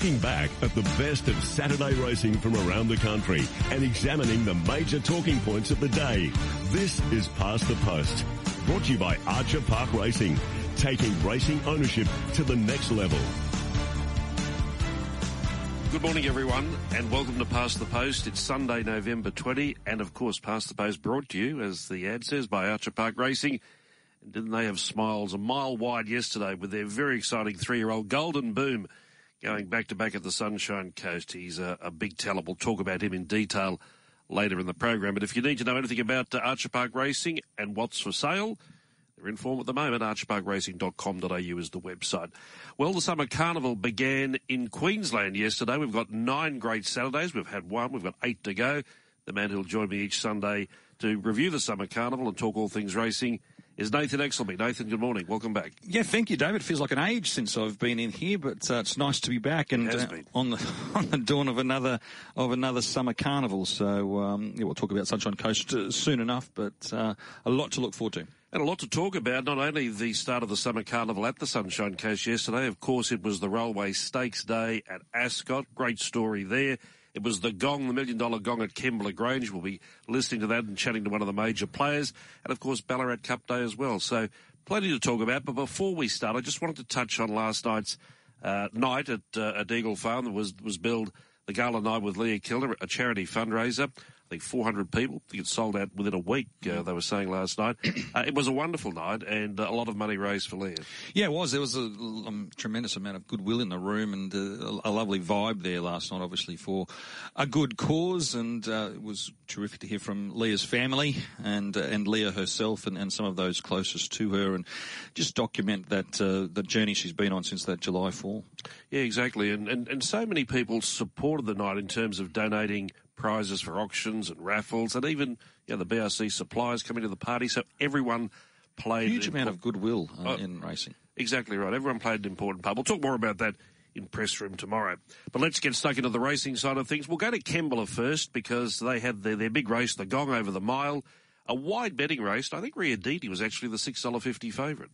looking back at the best of Saturday racing from around the country and examining the major talking points of the day. This is Past the Post, brought to you by Archer Park Racing, taking racing ownership to the next level. Good morning, everyone, and welcome to Past the Post. It's Sunday, November 20, and of course, Past the Post brought to you, as the ad says, by Archer Park Racing. And didn't they have smiles a mile wide yesterday with their very exciting three-year-old Golden Boom going back to back at the Sunshine Coast? He's a, a big talent. We'll talk about him in detail later in the program. But if you need to know anything about uh, Archer Park Racing and what's for sale, they're in form at the moment. archerparkracing.com.au is the website. Well, the summer carnival began in Queensland yesterday. We've got nine great Saturdays. We've had one. We've got eight to go. The man who'll join me each Sunday to review the summer carnival and talk all things racing is Nathan Exelby. Nathan, good morning. Welcome back. Yeah, thank you, David. It feels like an age since I've been in here, but uh, it's nice to be back and uh, on the on the dawn of another of another summer carnival. So um, yeah, we'll talk about Sunshine Coast uh, soon enough, but uh, a lot to look forward to. And a lot to talk about, not only the start of the summer carnival at the Sunshine Coast yesterday, of course it was the Railway Stakes Day at Ascot. Great story there. It was the gong, the million dollar gong at Kembla Grange. We'll be listening to that and chatting to one of the major players. And of course, Ballarat Cup Day as well. So plenty to talk about. But before we start, I just wanted to touch on last night's uh, night at, uh, at Eagle Farm. There was, was billed the Gala Night with Leah Kilner, a charity fundraiser. Think 400 people. I think it sold out within a week, uh, they were saying last night. Uh, it was a wonderful night and uh, a lot of money raised for Leah. Yeah, it was. There was a um, tremendous amount of goodwill in the room and uh, a lovely vibe there last night, obviously, for a good cause. And uh, it was terrific to hear from Leah's family and uh, and Leah herself and, and some of those closest to her and just document that the journey she's been on since that July fall. Yeah, exactly. And, and, and so many people supported the night in terms of donating prizes for auctions and raffles, and even you know, the BRC suppliers coming to the party. So everyone played a huge amount of goodwill uh, oh, in racing. Exactly right. Everyone played an important part. We'll talk more about that in press room tomorrow. But let's get stuck into the racing side of things. We'll go to Kembla first because they had their, their big race, the Gong over the mile, a wide betting race. I think Riodini was actually the six dollar fifty favourite.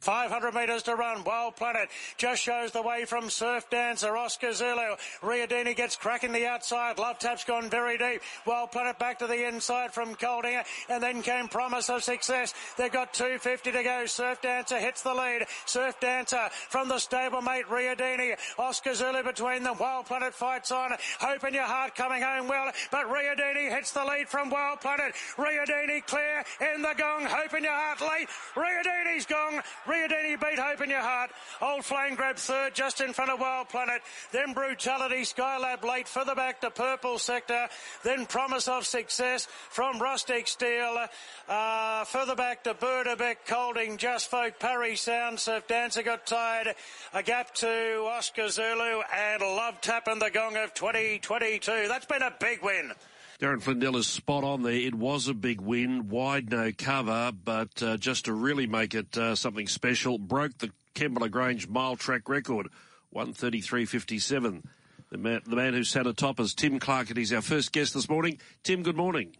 500 metres to run. Wild Planet just shows the way from Surf Dancer. Oscar Zulu. Riodini gets cracking the outside. Love Tap's gone very deep. Wild Planet back to the inside from Coldinger. And then came Promise of Success. They've got 250 to go. Surf Dancer hits the lead. Surf Dancer from the stablemate Riodini. Oscar Zulu between them. Wild Planet fights on. Hope in your heart coming home well. But Riodini hits the lead from Wild Planet. Riodini clear in the gong. Hope in your heart late. Riodini's gong. Riodini beat Hope in Your Heart. Old Flame Grab third, just in front of Wild Planet. Then Brutality, Skylab late, further back to Purple Sector. Then Promise of Success from Rustic Steel. Uh, further back to Burdebeck, Colding, Just Folk, Parry Sound, Surf Dancer got tired. A gap to Oscar Zulu and Love Tap and the Gong of 2022. That's been a big win. Darren Flindell is spot on there. It was a big win, wide no cover, but uh, just to really make it uh, something special, broke the Kembla Grange mile track record, 133.57. The man, the man who sat atop is Tim Clark, and he's our first guest this morning. Tim, good morning.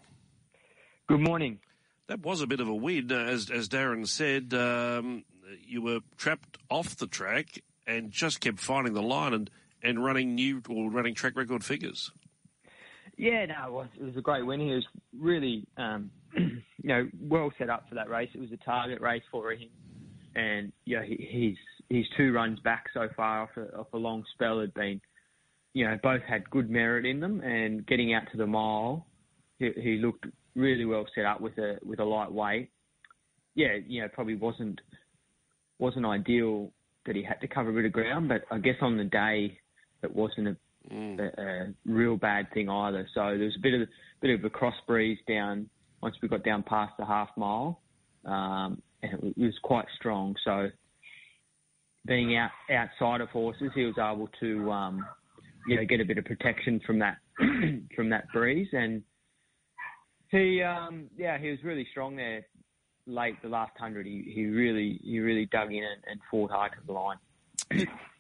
Good morning. That was a bit of a win, uh, as as Darren said. Um, you were trapped off the track and just kept finding the line and, and running new or running track record figures. Yeah, no, it was, it was a great win. He was really, um, you know, well set up for that race. It was a target race for him, and yeah, his his two runs back so far off a, off a long spell had been, you know, both had good merit in them, and getting out to the mile, he, he looked really well set up with a with a light weight. Yeah, you know, probably wasn't wasn't ideal that he had to cover a bit of ground, but I guess on the day it wasn't a mm. a, a, real bad thing either. So there was a bit of bit of a cross breeze down once we got down past the half mile, um, and it was quite strong. So being out outside of horses, he was able to um, you know get a bit of protection from that from that breeze, and he um, yeah he was really strong there late the last hundred. He he really he really dug in and, and fought hard to the line.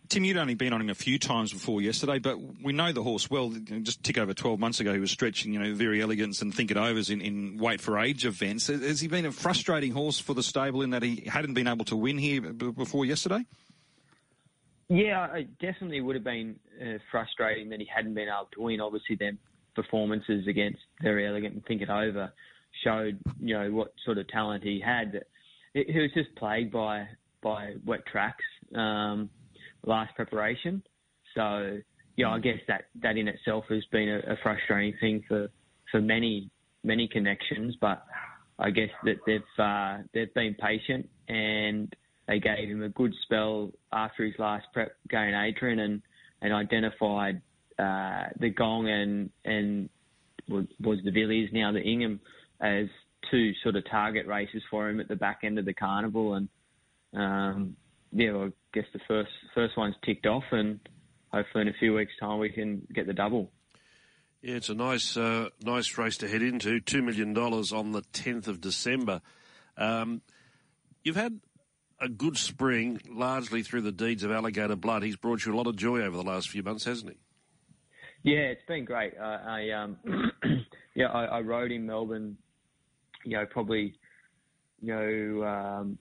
Tim, you'd only been on him a few times before yesterday, but we know the horse well. Just tick over 12 months ago, he was stretching, you know, very elegant and think it overs in, in wait for age events. Has he been a frustrating horse for the stable in that he hadn't been able to win here before yesterday? Yeah, it definitely would have been uh, frustrating that he hadn't been able to win. Obviously, their performances against Very Elegant and Think It Over showed, you know, what sort of talent he had. He was just plagued by by wet tracks um, last preparation. So, yeah, I guess that, that in itself has been a, a frustrating thing for, for many many connections. But I guess that they've uh, they've been patient and they gave him a good spell after his last prep Gai and Adrian and and identified uh, the Gong and and was the Villiers now the Ingham as two sort of target races for him at the back end of the carnival and um, yeah, well, I guess the first first one's ticked off and hopefully in a few weeks' time we can get the double. Yeah, it's a nice uh, nice race to head into. Two million dollars on the tenth of December. Um, you've had a good spring, largely through the deeds of Alligator Blood. He's brought you a lot of joy over the last few months, hasn't he? Yeah, it's been great. I, I um, yeah, I, I, rode in Melbourne. You know, probably, you know, um,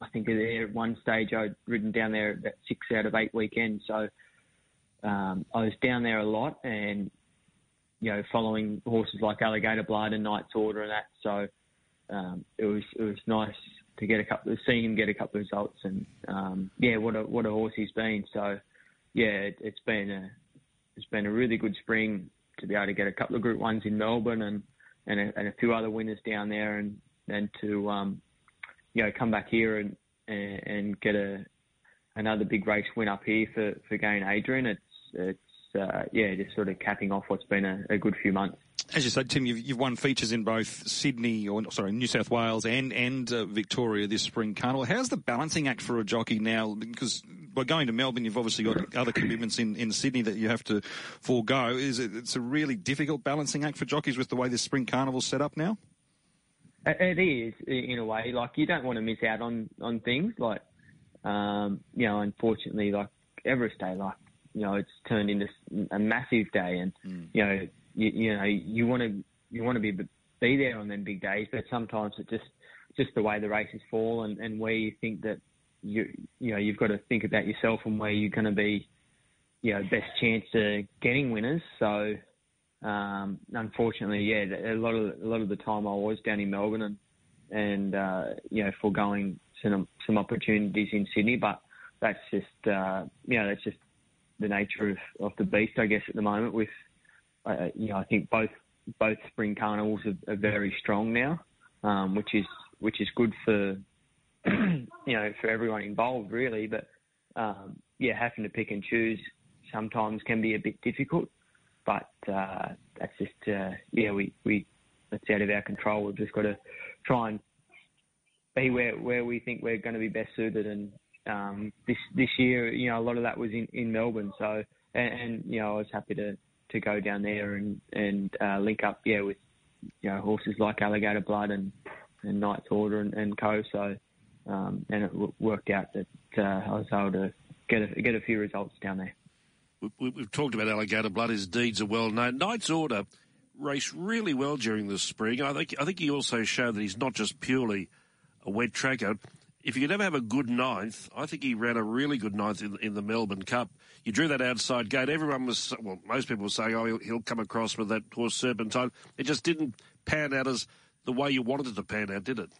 I think at one stage I'd ridden down there about six out of eight weekends. So um, I was down there a lot, and you know, following horses like Alligator Blood and Knight's Order and that. So um, it was it was nice to get a couple, of, seeing him get a couple of results, and um, yeah, what a what a horse he's been. So yeah, it, has been a it's been a really good spring to be able to get a couple of Group Ones in Melbourne and and a, and a few other winners down there, and and to um, you know come back here and and, and get a another big race win up here for for Gai and Adrian. It's it's uh, yeah, just sort of capping off what's been a, a good few months. As you said, Tim, you've, you've, won features in both Sydney, or sorry, New South Wales and and uh, Victoria this spring carnival. How's the balancing act for a jockey now? Because by going to Melbourne, you've obviously got other commitments in, in Sydney that you have to forego. Is it? It's a really difficult balancing act for jockeys with the way this spring carnival's set up now. It is in a way. Like you don't want to miss out on on things. Like um, you know, unfortunately, like Everest Day, like you know, it's turned into a massive day, and mm. you know, you, you know, you want to you want to be be there on them big days, but sometimes it just just the way the races fall, and, and where you think that you you know you've got to think about yourself and where you're going to be, you know, best chance of getting winners. So, um, unfortunately, yeah, a lot of a lot of the time I was down in Melbourne and and uh, you know foregoing some some opportunities in Sydney, but that's just uh, you know that's just the nature of, of the beast, I guess, at the moment. With uh, you know, I think both both spring carnivals are, are very strong now, um, which is which is good for you know for everyone involved, really. But um, yeah, having to pick and choose sometimes can be a bit difficult. But uh, that's just uh, yeah, we we that's out of our control. We've just got to try and be where where we think we're going to be best suited and um, this this year, you know, a lot of that was in, in Melbourne. So, and, and you know, I was happy to, to go down there and and uh, link up, yeah, with you know horses like Alligator Blood and and Knight's Order and, and Co. So, um, and it w- worked out that uh, I was able to get a, get a few results down there. We, have talked about Alligator Blood. His deeds are well known. Knight's Order raced really well during the spring. I think I think he also showed that he's not just purely a wet tracker if you could ever have a good ninth, I think he ran a really good ninth in, in the Melbourne Cup. You drew that outside gate. Everyone was, well, most people were saying, oh, he'll, he'll come across with that horse Serpentine. It just didn't pan out as the way you wanted it to pan out, did it?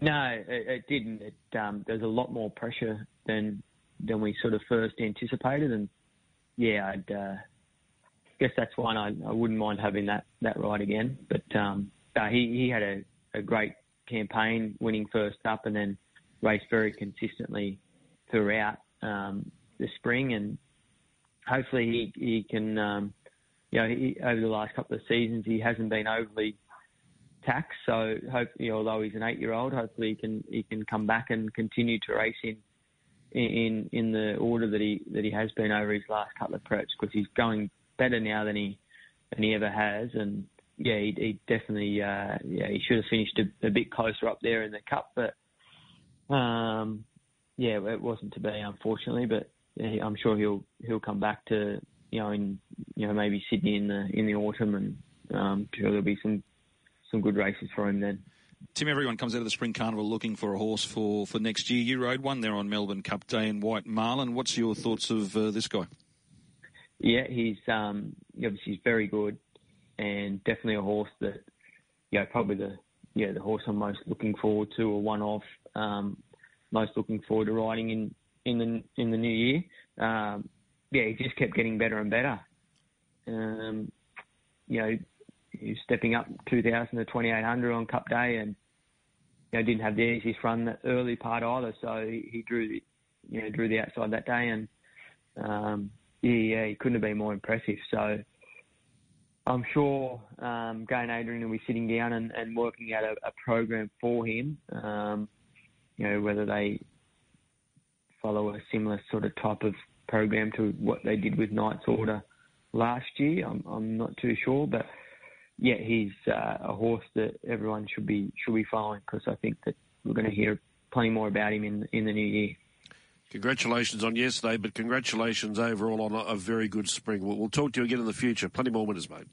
No, it, it didn't. It, um, there's a lot more pressure than than we sort of first anticipated, and yeah, I'd uh, guess that's one I, I wouldn't mind having that that ride again. But um, uh, he he had a, a great campaign, winning first up, and then raced very consistently throughout um, the spring. And hopefully he, he can, um, you know, he, over the last couple of seasons he hasn't been overly taxed. So hopefully, although he's an eight-year-old, hopefully he can he can come back and continue to race in in in the order that he that he has been over his last couple of preps because he's going better now than he than he ever has and yeah, he, he definitely, uh, yeah, he should have finished a, a, bit closer up there in the cup, but um, yeah, it wasn't to be, unfortunately. But yeah, I'm sure he'll he'll come back to you know in you know maybe Sydney in the in the autumn, and um, sure there'll be some some good races for him then. Tim, everyone comes out of the Spring Carnival looking for a horse for, for next year. You rode one there on Melbourne Cup Day in White Marlin. What's your thoughts of uh, this guy? Yeah, he's um, obviously he's very good, and definitely a horse that, you know, probably the yeah the horse I'm most looking forward to, or one of um, most looking forward to riding in in the in the new year. Um, yeah, he just kept getting better and better. Um, you know, he was stepping up 2,000 to 2,800 on Cup Day, and you know didn't have the easiest run that early part either. So he, he drew the you know drew the outside that day, and um, yeah, he couldn't have been more impressive. So I'm sure um, Gai and Adrian will be sitting down and, and working out a, a program for him. Um, you know whether they follow a similar sort of type of program to what they did with Knight's Order last year. I'm, I'm not too sure, but yeah, he's uh, a horse that everyone should be should be following because I think that we're going to hear plenty more about him in in the new year. Congratulations on yesterday, but congratulations overall on a, a very good spring. We'll, we'll, talk to you again in the future. Plenty more winners, mate.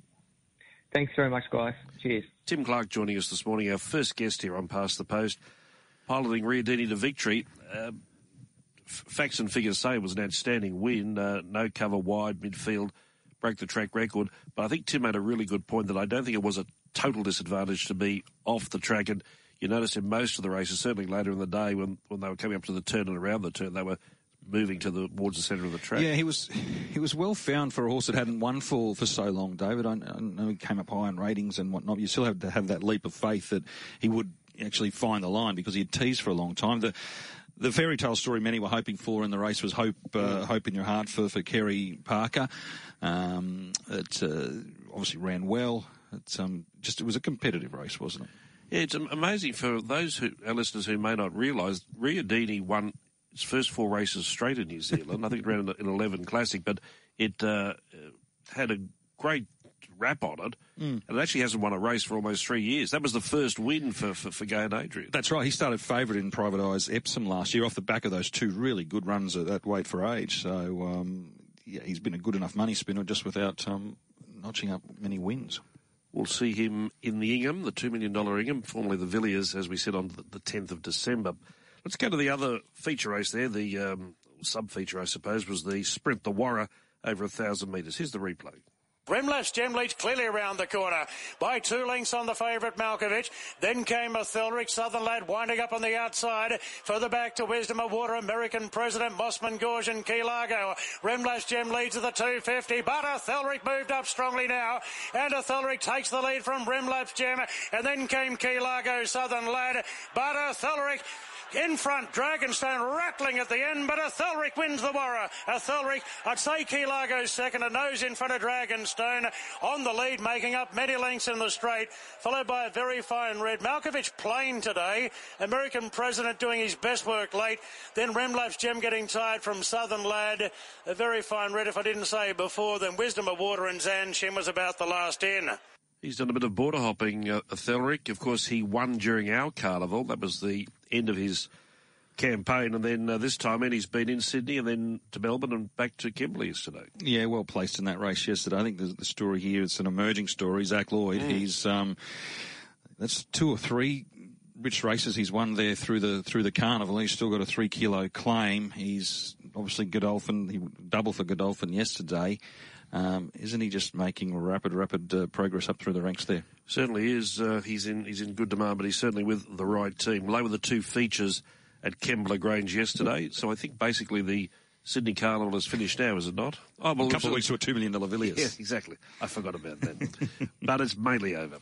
Thanks very much, guys. Cheers. Tim Clark joining us this morning, our first guest here on Past the Post, piloting Riodini to victory. Uh, facts and figures say it was an outstanding win. Uh, no cover wide midfield, broke the track record. But I think Tim had a really good point that I don't think it was a total disadvantage to be off the track. And you noticed in most of the races, certainly later in the day when, when they were coming up to the turn and around the turn, they were moving to the towards the centre of the track. Yeah, he was he was well found for a horse that hadn't won for, for so long, David. I, I know he came up high in ratings and whatnot. You still have to have that leap of faith that he would actually find the line because he had teased for a long time. The the fairy tale story many were hoping for in the race was hope, uh, hope in your heart for, for Kerry Parker. Um, it uh, obviously ran well. It's um, just it was a competitive race, wasn't it? Yeah, it's amazing for those who, our listeners who may not realise. Riodini won its first four races straight in New Zealand. I think it ran in 11 Classic, but it uh, had a great rap on it, mm. and it actually hasn't won a race for almost three years. That was the first win for, for, for Gai and Adrian. That's right. He started favourite in Private Eyes Epsom last year off the back of those two really good runs at that weight for age. So, um, yeah, he's been a good enough money spinner just without um, notching up many wins. We'll see him in the Ingham, the $2 million Ingham, formerly the Villiers, as we said on the 10th of December. Let's go to the other feature race there, the um, sub feature, I suppose, was the Sprint, the Warra, over a thousand metres. Here's the replay. Remlash Gemleach clearly around the corner by two lengths on the favourite Malkovich. Then came Athelric Southern Lad winding up on the outside. Further back to Wisdom of Water, American President Mossman Gorge and Key Largo. Remlash Gem leads at the 250, but Athelric moved up strongly now. And Athelric takes the lead from Remlash Gem. And then came Key Largo Southern Lad, but Athelric in front, Dragonstone rattling at the end, but Athelric wins the Warra. Athelric, I'd say Key Largo's second, a nose in front of Dragonstone on the lead, making up many lengths in the straight, followed by a very fine red. Malkovich plain today. American President doing his best work late. Then Remlap's Gem getting tired from Southern Lad. A very fine red, if I didn't say before. Then Wisdom of Water and Zan Shim was about the last in. He's done a bit of border hopping, uh, Thelric. Of course, he won during our carnival. That was the end of his campaign. And then uh, this time in, he's been in Sydney and then to Melbourne and back to Kembla yesterday. Yeah, well placed in that race yesterday. I think the, the story here, it's an emerging story. Zac Lloyd, mm. he's, um, that's two or three rich races he's won there through the through the carnival. He's still got a three kilo claim. He's obviously Godolphin. He doubled for Godolphin yesterday. Um, isn't he just making rapid, rapid uh, progress up through the ranks there? Certainly is. Uh, he's in he's in good demand, but he's certainly with the right team. They were the two features at Kembla Grange yesterday, so I think basically the Sydney Carnival is finished now, is it not? Oh, well, a couple of weeks to a two million dollar Villiers. Yeah, exactly. I forgot about that, but it's mainly over.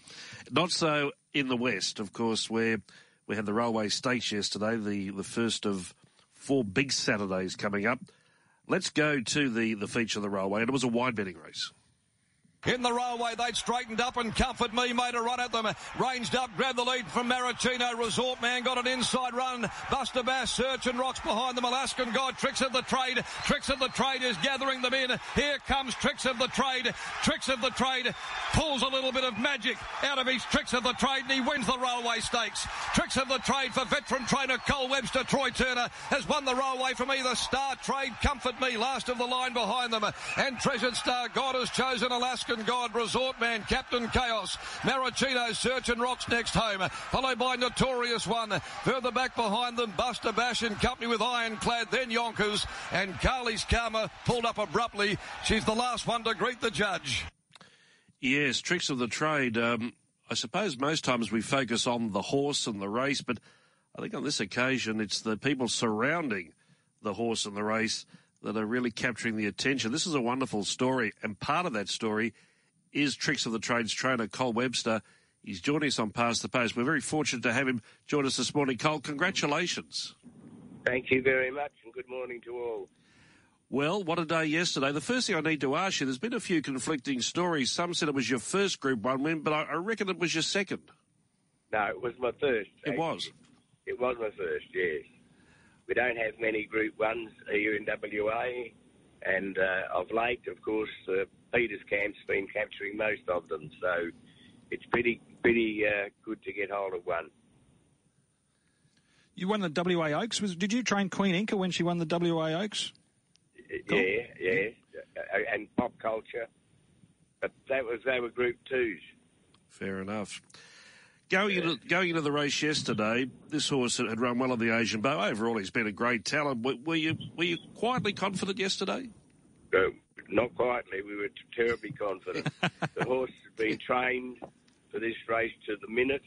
Not so in the west, of course, where we had the Railway Stakes yesterday, the the first of four big Saturdays coming up. Let's go to the, the feature of the railway, and it was a wide betting race. In the railway, they'd straightened up and Comfort Me made a run at them. Ranged up, grabbed the lead from Maritino. Resort Man got an inside run. Buster Bass, Search and Rocks behind them. Alaskan God, Tricks of the Trade. Tricks of the Trade is gathering them in. Here comes Tricks of the Trade. Tricks of the Trade pulls a little bit of magic out of his Tricks of the Trade and he wins the railway stakes. Tricks of the Trade for veteran trainer Cole Webster. Troy Turner has won the railway from either Star Trade, Comfort Me, last of the line behind them. And Treasured Star God has chosen Alaskan Alaskan God, Resort Man, Captain Chaos, Maricino, Search and Rocks next home, followed by Notorious One. Further back behind them, Buster Bash in company with Ironclad, then Yonkers, and Carly's Karma pulled up abruptly. She's the last one to greet the judge. Yes, tricks of the trade. Um, I suppose most times we focus on the horse and the race, but I think on this occasion it's the people surrounding the horse and the race that are really capturing the attention. This is a wonderful story, and part of that story is Tricks of the Trades trainer Cole Webster. He's joining us on Past the Post. We're very fortunate to have him join us this morning. Cole, congratulations. Thank you very much, and good morning to all. Well, what a day yesterday. The first thing I need to ask you, there's been a few conflicting stories. Some said it was your first Group 1 win, but I, reckon it was your second. No, it was my first. It actually. was? It was my first, yes. We don't have many Group 1s here in WA, and uh, of late, of course, uh, Peters Camp's been capturing most of them, so it's pretty, pretty uh, good to get hold of one. You won the WA Oaks. Was, did you train Queen Inca when she won the WA Oaks? Cool. Yeah, yeah, and pop culture. But that was they were Group Twos. Fair enough. Going into, going into the race yesterday, this horse had run well on the Asian Bow. Overall, he's been a great talent. Were you were you quietly confident yesterday? No, not quietly. We were terribly confident. the horse has been trained for this race to the minute,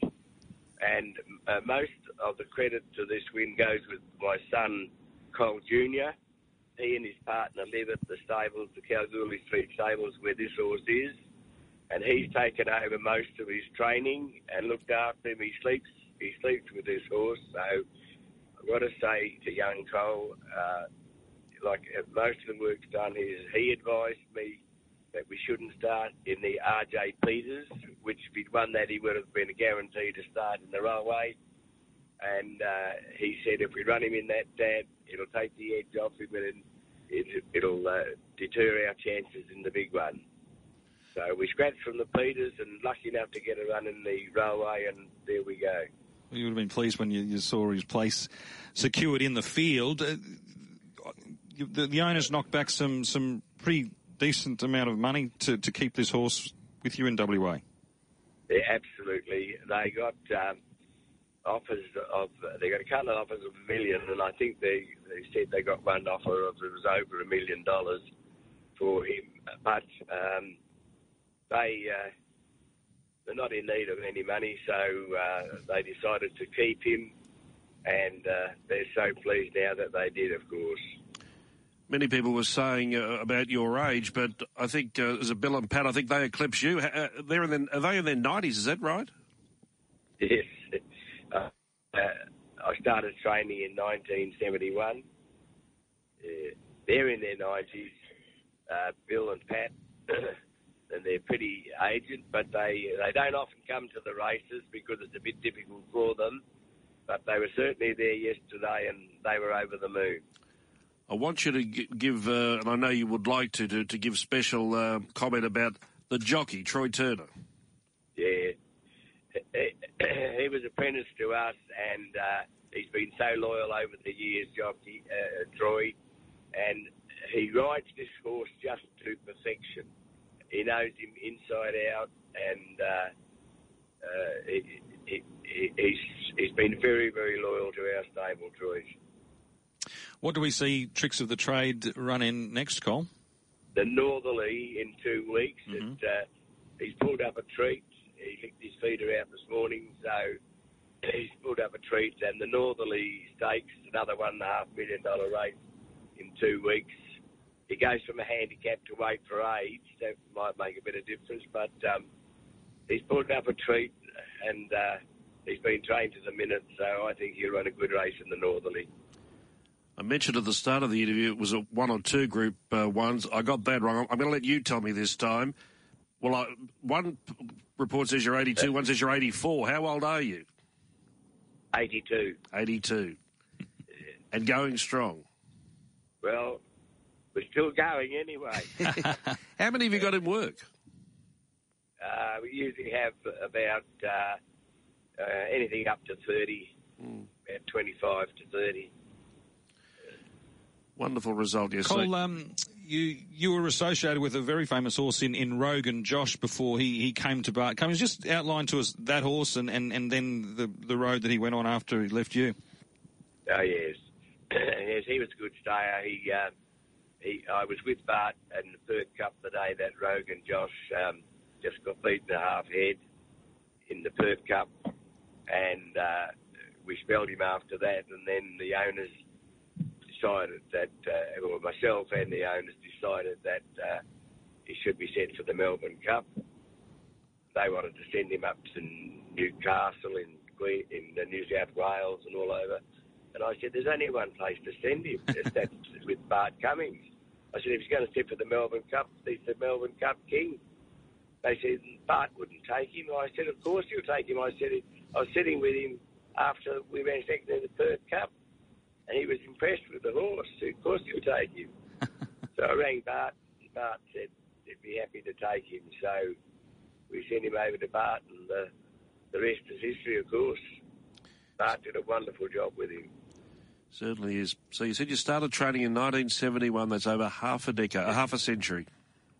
and uh, most of the credit to this win goes with my son, Cole Junior he and his partner live at the stables, the Kalgoorlie Street stables, where this horse is, and he's taken over most of his training and looked after him. He sleeps, he sleeps with his horse. So I've got to say to young Cole, uh, like uh, most of the work's done, is he advised me that we shouldn't start in the RJ Peters, which if he'd won that, he would have been guaranteed to start in the railway. And uh, he said if we run him in that, Dad, it'll take the edge off him and it, will uh, deter our chances in the big one. So we scratched from the Peters and lucky enough to get a run in the railway, and there we go. Well, you would have been pleased when you, you saw his place secured in the field. Uh, the, the, owners knocked back some, some pretty decent amount of money to, to keep this horse with you in WA. Yeah, absolutely. They got um, offers of they got a couple of offers of a million, and I think they they said they got one offer of it was over a million dollars for him, but um, they uh, they're not in need of any money, so uh, they decided to keep him, and uh, they're so pleased now that they did, of course. Many people were saying uh, about your age, but I think uh, as a Bill and Pat, I think they eclipse you. Uh, they're in their, are they in their nineties? Is that right? Yes. Uh, I started training in 1971. Uh, they're in their 90s, uh, Bill and Pat, and they're pretty aged, but they they don't often come to the races because it's a bit difficult for them. But they were certainly there yesterday, and they were over the moon. I want you to give, uh, and I know you would like to, to, to give special uh, comment about the jockey, Troy Turner. Yeah, he was apprenticed to us, and uh, he's been so loyal over the years, Jockey uh, Troy, and he rides this horse just to perfection. He knows him inside out, and uh, uh, he, he, he's he's been very very loyal to our stable, Troy. What do we see tricks of the trade run in next, Cole? The Northerly in two weeks. Mm-hmm. It, uh, he's pulled up a treat he licked his feeder out this morning, so he's pulled up a treat. And the Northerly Stakes, another one and a half million dollar race in two weeks. He goes from a handicap to weight for age. That might make a bit of difference, but um, he's pulled up a treat and uh, he's been trained to the minute, so I think he'll run a good race in the Northerly. I mentioned at the start of the interview it was a one or two group uh, ones. I got that wrong. I'm going to let you tell me this time. Well, I, one report says you're 82, one says you're 84. How old are you? 82. 82. and going strong. Well, we're still going anyway. How many have you got in work? Uh, we usually have about uh, uh, anything up to 30, mm. about 25 to 30. Wonderful result yesterday. Cole, um, you you were associated with a very famous horse in, in Rogan Josh before he, he came to Bart. Cummings. just outline to us that horse and, and, and then the, the road that he went on after he left you? Oh yes, yes, he was a good stayer. He, um, he, I was with Bart in the Perth Cup the day that Rogan Josh um, just got beaten a half head in the Perth Cup, and uh, we spelled him after that. And then the owners decided that, uh, well, myself and the owners decided that uh, he should be sent for the Melbourne Cup. They wanted to send him up to Newcastle in in New South Wales and all over. And I said, there's only one place to send him. That's with Bart Cummings. I said, if he's going to sit for the Melbourne Cup, he's the Melbourne Cup king. They said, Bart wouldn't take him. I said, of course he'll take him. I said, I was sitting with him after we ran second in the Perth Cup, and he was impressed with the horse. Of course he'll take him. so I rang Bart, and Bart said he'd be happy to take him. So we sent him over to Bart, and the, the rest is history, of course. Bart did a wonderful job with him. Certainly is. So you said you started training in 1971. That's over half a decade, half a century.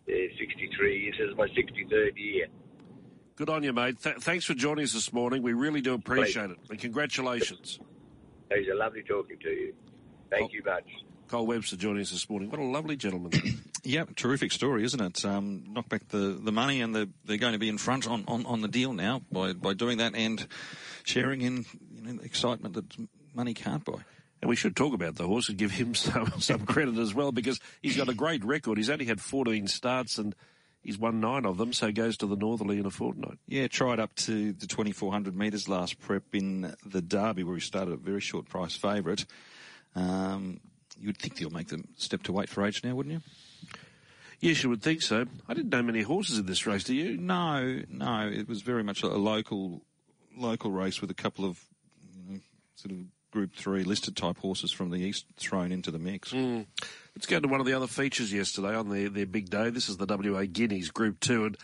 Yeah, 63 years. This is my 63rd year. Good on you, mate. Th- thanks for joining us this morning. We really do appreciate Great. it. And congratulations. It was a lovely talking to you. Thank you much. Cole Webster joining us this morning. What a lovely gentleman. Yep, terrific story, isn't it? Um, knock back the, the money, and the, they're going to be in front on, on, on the deal now by, by doing that and sharing in you know, excitement that money can't buy. And we should talk about the horse and give him some, some credit as well because he's got a great record. He's only had 14 starts and he's won nine of them, so he goes to the Northerly in a fortnight. Yeah, tried up to the 2,400 metres last prep in the Derby where he started a very short price favourite. Um, you would think he'll make the step to weight for age now, wouldn't you? Yes, you would think so. I didn't know many horses in this race, do you? No, no. It was very much a local local race with a couple of you know, sort of Group Three listed type horses from the east thrown into the mix. Mm. Let's go to one of the other features yesterday on their, their big day. This is the WA Guineas Group Two, and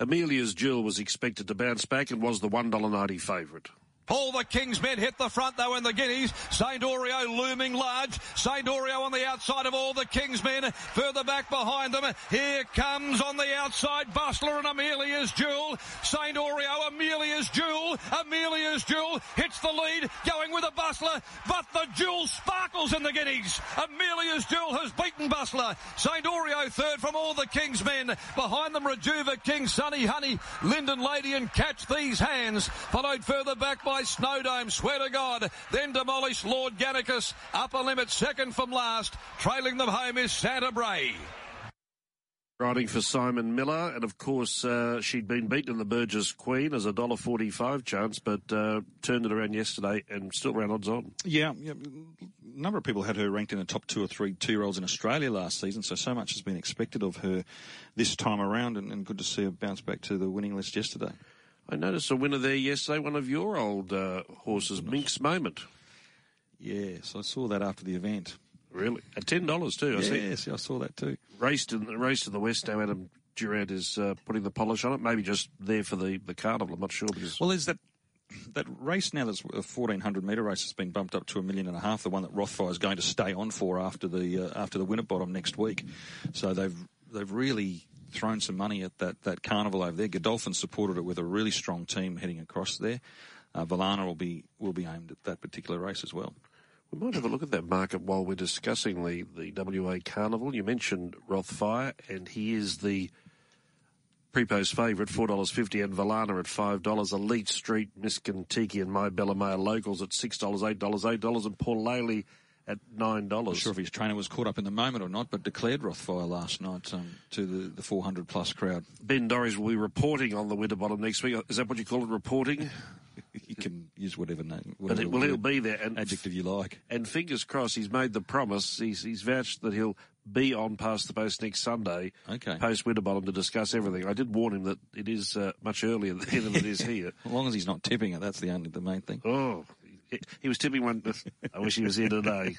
Amelia's Jewel was expected to bounce back and was the one dollar ninety favourite. All the King's men hit the front though in the Guineas. St. Oreo looming large. St. Oreo on the outside of all the King's men. Further back behind them. Here comes on the outside Bustler and Amelia's Jewel. St. Oreo, Amelia's Jewel. Amelia's Jewel hits the lead going with a Bustler. But the Jewel sparkles in the Guineas. Amelia's Jewel has beaten Bustler. St. Oreo third from all the King's men. Behind them Rejuva King, Sunny Honey, Linden Lady and Catch These Hands. Followed further back by Snowdome, swear to God. Then demolished Lord Gannicus. Upper limit second from last. Trailing them home is Santa Bray. Riding for Simon Miller, and of course uh, she'd been beaten in the Burgess Queen as a dollar forty-five chance, but uh, turned it around yesterday and still ran odds on. Yeah, yeah, a number of people had her ranked in the top two or three two-year-olds in Australia last season, so so much has been expected of her this time around, and, and good to see her bounce back to the winning list yesterday. I noticed a winner there yesterday, one of your old uh, horses, Minx Moment. Yes, I saw that after the event. Really? At ten dollars too. I see. Yes, I saw that too. Raced in the race to the West now. Adam Durant is uh, putting the polish on it. Maybe just there for the, the carnival. I'm not sure because Well, there's that that race now that's a 1400 metre race has been bumped up to a million and a half. The one that Rothfire is going to stay on for after the uh, after the Winterbottom next week. So they've they've really thrown some money at that that carnival over there. Godolphin supported it with a really strong team heading across there. Uh, Valana will be will be aimed at that particular race as well. we might have a look at that market while we're discussing the, the WA Carnival. You mentioned Rothfire, and he is the pre-post favourite, four dollars fifty, and Valana at five dollars. Elite Street, Miss Kentucky, and My Bella locals at six dollars, eight dollars, eight dollars, and Paul Laley at nine Not dollars. sure if his trainer was caught up in the moment or not, but declared Rothfire last night um, to the, the 400 plus crowd. Ben Dorries will be reporting on the Winterbottom next week. Is that what you call it? Reporting? You can use whatever name, But it, well, he'll be there, and adjective you like. And fingers crossed, he's made the promise. He's, he's vouched that he'll be on past the post next Sunday, Okay. post Winterbottom, to discuss everything. I did warn him that it is uh, much earlier there than it is here. As long as he's not tipping it, that's the only the main thing. Oh, he, was tipping one. I wish he was here today.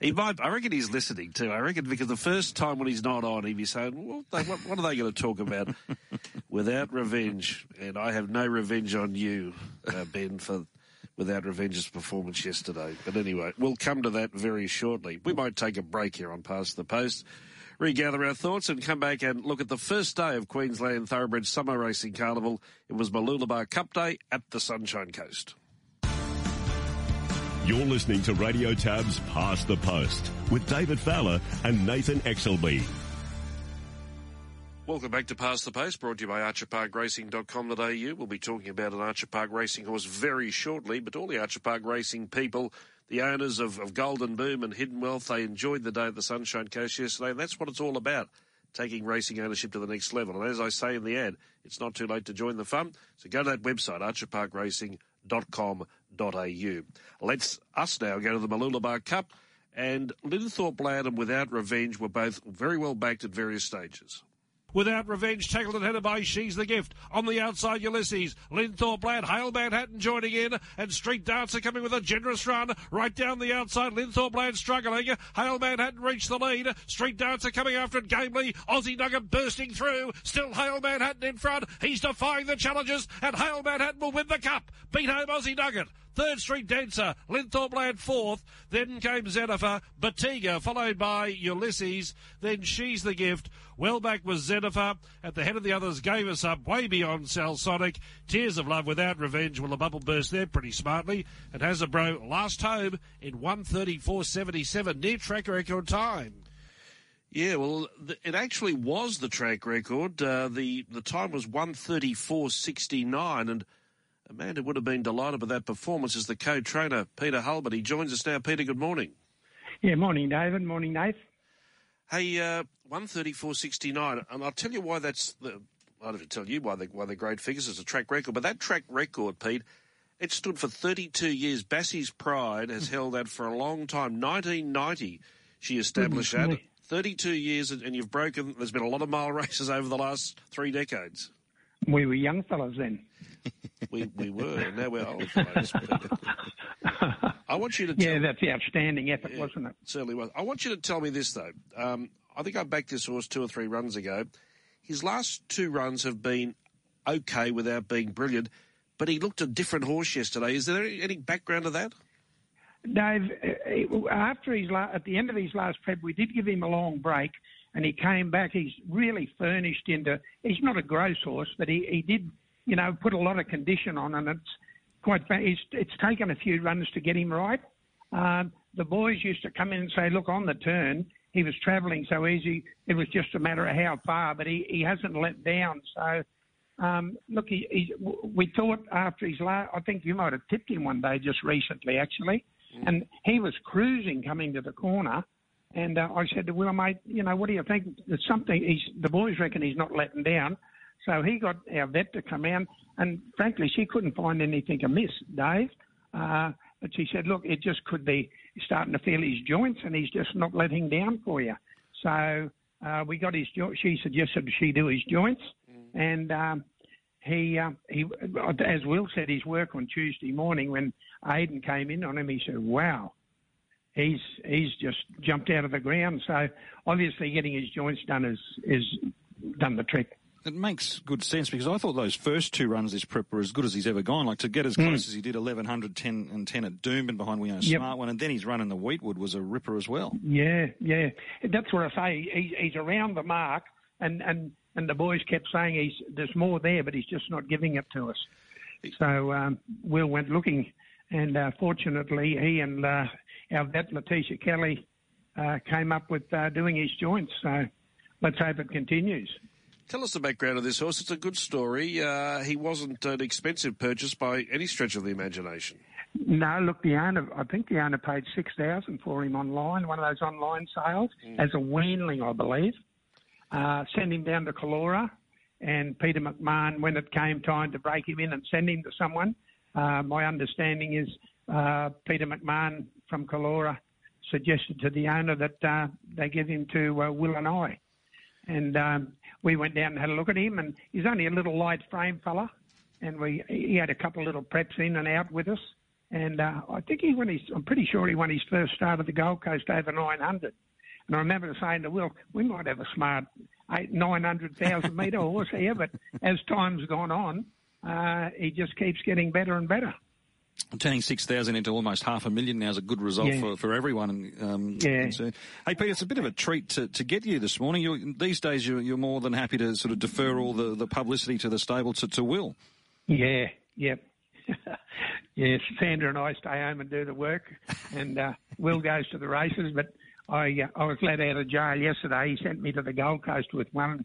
He might. I reckon he's listening too. I reckon because the first time when he's not on, he'd be saying, "Well, they, what, what are they going to talk about?" Without revenge, and I have no revenge on you, uh, Ben, for without revenge's performance yesterday. But anyway, we'll come to that very shortly. We might take a break here on Past the Post. regather our thoughts and come back and look at the first day of Queensland Thoroughbred Summer Racing Carnival. It was Mooloolaba Cup Day at the Sunshine Coast. You're listening to Radio Tab's Past the Post with David Fowler and Nathan Exelby. Welcome back to Past the Post, brought to you by archerparkracing.com.au. We'll be talking about an Archer Park racing horse very shortly, but all the Archer Park racing people, the owners of, of Golden Boom and Hidden Wealth, they enjoyed the day at the Sunshine Coast yesterday, and that's what it's all about, taking racing ownership to the next level. And as I say in the ad, it's not too late to join the fun, so go to that website, archerparkracing.com.au. Let's us now go to the Mooloolaba Cup, and Linthorpe and without revenge were both very well backed at various stages. Without Revenge, tackled and headed by She's the Gift. On the outside, Ulysses. Linthorpe Lad, Hale Manhattan joining in, and Street Dancer coming with a generous run. Right down the outside, Linthorpe Lad struggling. Hale Manhattan reached the lead. Street Dancer coming after it gamely. Aussie Nugget bursting through. Still Hale Manhattan in front. He's defying the challenges, and Hale Manhattan will win the cup. Beat home Aussie Nugget. Third Street Dancer, Linthorpe Lad fourth. Then came Zenifer, Batiga, followed by Ulysses. Then She's the Gift. Well back was Zenifer. At the head of the others gave us up way beyond Sonic. Tears of Love without revenge. Well, a bubble burst there pretty smartly. And has a bro last home in 134.77, near track record time. Yeah, well, it actually was the track record. Uh, the the time was 134.69, and Amanda would have been delighted with that performance as the co-trainer, Peter Hulbert. He joins us now. Peter, good morning. Yeah, morning, David. Morning, Nate. Hey, uh, 134.69, and I'll tell you why that's the. I don't have to tell you why, they, why they're great figures. It's a track record, but that track record, Pete, it stood for 32 years. Bassie's Pride has held that for a long time. 1990, she established that. 32 years, and you've broken. There's been a lot of mile races over the last three decades. We were young fellows then. we we were, now we're old fellows. I want you to. yeah, that's the outstanding effort, yeah, wasn't it? Certainly was. I want you to tell me this though. Um, I think I backed this horse two or three runs ago. His last two runs have been okay without being brilliant, but he looked a different horse yesterday. Is there any, background to that? Dave, uh, after his la- at the end of his last prep, we did give him a long break, and he came back. He's really furnished into. He's not a gross horse, but he, he did, you know, put a lot of condition on, and it's quite. It's, it's taken a few runs to get him right. Um, the boys used to come in and say, "Look, on the turn, he was travelling so easy. It was just a matter of how far, but he, he hasn't let down. So, um, look, he, he, we thought after his last, I think you might have tipped him one day just recently, actually, mm. and he was cruising coming to the corner. And uh, I said to Will, mate, you know, what do you think? There's something. He's, the boys reckon he's not letting down. So he got our vet to come out, and frankly, she couldn't find anything amiss, Dave. Uh, but she said, look, it just could be starting to feel his joints and he's just not letting down for you. So uh, we got his joints. She suggested she do his joints. Mm. And um, he, uh, he, as Will said, his work on Tuesday morning when Aiden came in on him, he said, wow, he's he's just jumped out of the ground. So obviously, getting his joints done is is done the trick. It makes good sense because I thought those first two runs this prep were as good as he's ever gone. Like to get as hmm. close mm. as he did 1100, 10 and 10 at Doomben behind We Own a yep. Smart One, and then he's running the Wheatwood was a ripper as well. Yeah, yeah. That's what I say. He's, he's around the mark, and, and, and the boys kept saying he's there's more there, but he's just not giving it to us. So um, Will went looking, and uh, fortunately he and uh, our vet Letitia Kelly uh, came up with uh, doing his joints. So let's hope it continues. Tell us the background of this horse. It's a good story. Uh, he wasn't an expensive purchase by any stretch of the imagination. No, look, the owner, I think the owner paid 6000 for him online, one of those online sales, mm. as a weanling, I believe. Uh, send him down to Calora, and Peter McMahon, when it came time to break him in and send him to someone, uh, my understanding is uh, Peter McMahon from Calora suggested to the owner that uh, they give him to uh, Will and I. And um, we went down and had a look at him, and he's only a little light frame fella, and we he had a couple of little preps in and out with us, and uh, I think he won his. I'm pretty sure he won his first start at the Gold Coast over 900. And I remember saying to Will, we might have a smart eight, 900,000 metre horse here, but as time's gone on, uh, he just keeps getting better and better. Turning 6,000 into almost half a million now is a good result Yeah. for, for everyone. Um, Yeah. concerned. Hey, Peter, it's a bit of a treat to, to get you this morning. you these days, you're, you're more than happy to sort of defer all the, the publicity to the stable to, to Will. Yeah, yep. yes, Sandra and I stay home and do the work, and uh, Will goes to the races. But I uh, I was let out of jail yesterday. He sent me to the Gold Coast with one.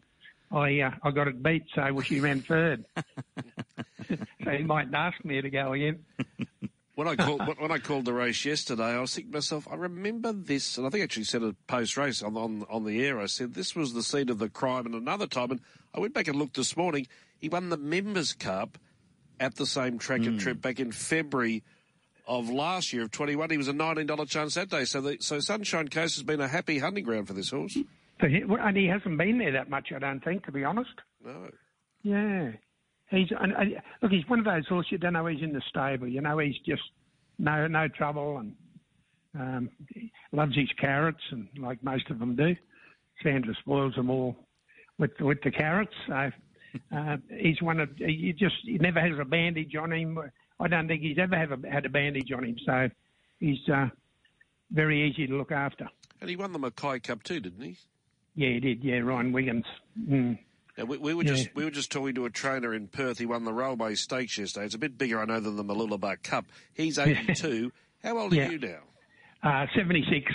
I uh, I got it beat, so well, she ran third. so he mightn't ask me to go again. When I called when I called the race yesterday, I was thinking to myself, I remember this, and I think I actually said it post race on, on on the air. I said this was the scene of the crime, and another time, and I went back and looked this morning. He won the Members Cup at the same track and trip back in February of last year of 21. He was a $19 chance that day. So the, so Sunshine Coast has been a happy hunting ground for this horse. But he, and he hasn't been there that much, I don't think, to be honest. No. Yeah, he's and, and, look. He's one of those horses you don't know he's in the stable. You know he's just no no trouble and um, loves his carrots and like most of them do. Sandra spoils them all with with the carrots. So uh, he's one of he just he never has a bandage on him. I don't think he's ever have a, had a bandage on him. So he's uh, very easy to look after. And he won the Mackay Cup too, didn't he? Yeah, he did. Yeah, Ryan Wiggins. Mm. Now, we, we were Yeah. just we were just talking to a trainer in Perth. He won the Railway Stakes yesterday. It's a bit bigger, I know, than the Mooloolaba Cup. He's 82. How old are Yeah. you now? Uh, 76.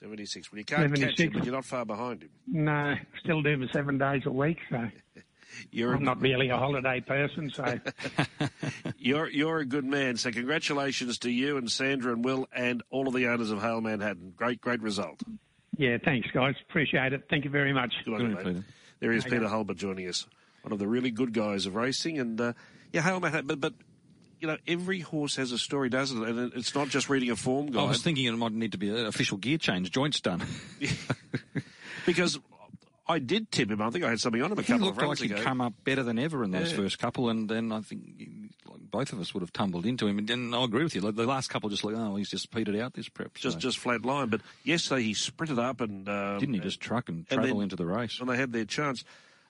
76. Well, you can't catch him, 76. but you're not far behind him. No, still do for seven days a week. So You're I'm a, not really a holiday person. So you're you're a good man. So congratulations to you and Sandra and Will and all of the owners of Hale Manhattan. Great great result. Yeah, thanks guys. Appreciate it. Thank you very much. Good on Good you, mate. Peter. There is Peter Hulbert joining us, one of the really good guys of racing, and uh, yeah, Hale Manhattan. But, but you know, every horse has a story, doesn't it? And it's not just reading a form guide. I was thinking it might need to be an official gear change, joints done. because I did tip him. I think I had something on him a He couple looked of like runs he'd come up better than ever in those Yeah. first couple, and then I think both of us would have tumbled into him. And, then I agree with you. The last couple, just like, oh, he's just petered out this prep. just So, just flat line. But yesterday he sprinted up and um, didn't he just truck and and travel then- into the race? and they had their chance.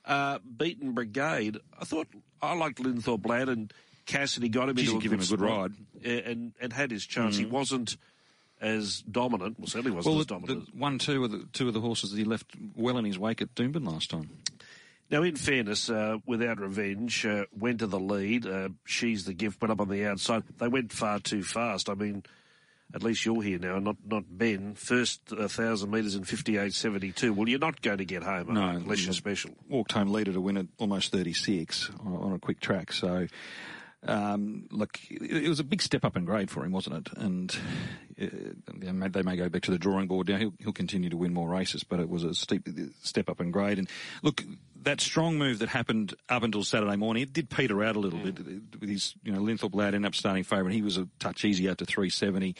Uh, beaten Brigade. I thought I liked Linthorpe Lad and Cassidy got him Geez, into he a give him a good ride. Mm. and and had his chance. He wasn't as dominant. Well, certainly wasn't Well, as dominant. the one, two of the two of the horses that he left well in his wake at Doomben last time. Now, in fairness, uh, without revenge, uh, went to the lead. Uh, she's the gift, went up on the outside. They went far too fast. I mean, at least you're here now, not not Ben. First thousand metres in fifty-eight seventy-two. Well, you're not going to get home No, unless you're special. Walked home leader to win at almost 36 on, on a quick track. So, um, look, it, was a big step up in grade for him, wasn't it? And uh, they, may, they may go back to the drawing board now. He'll, he'll continue to win more races, but it was a steep step up in grade. And look, that strong move that happened up until Saturday morning, it did peter out a little bit with his, you know, Linthorpe Lad ended up starting favourite. He was a touch easy out to 370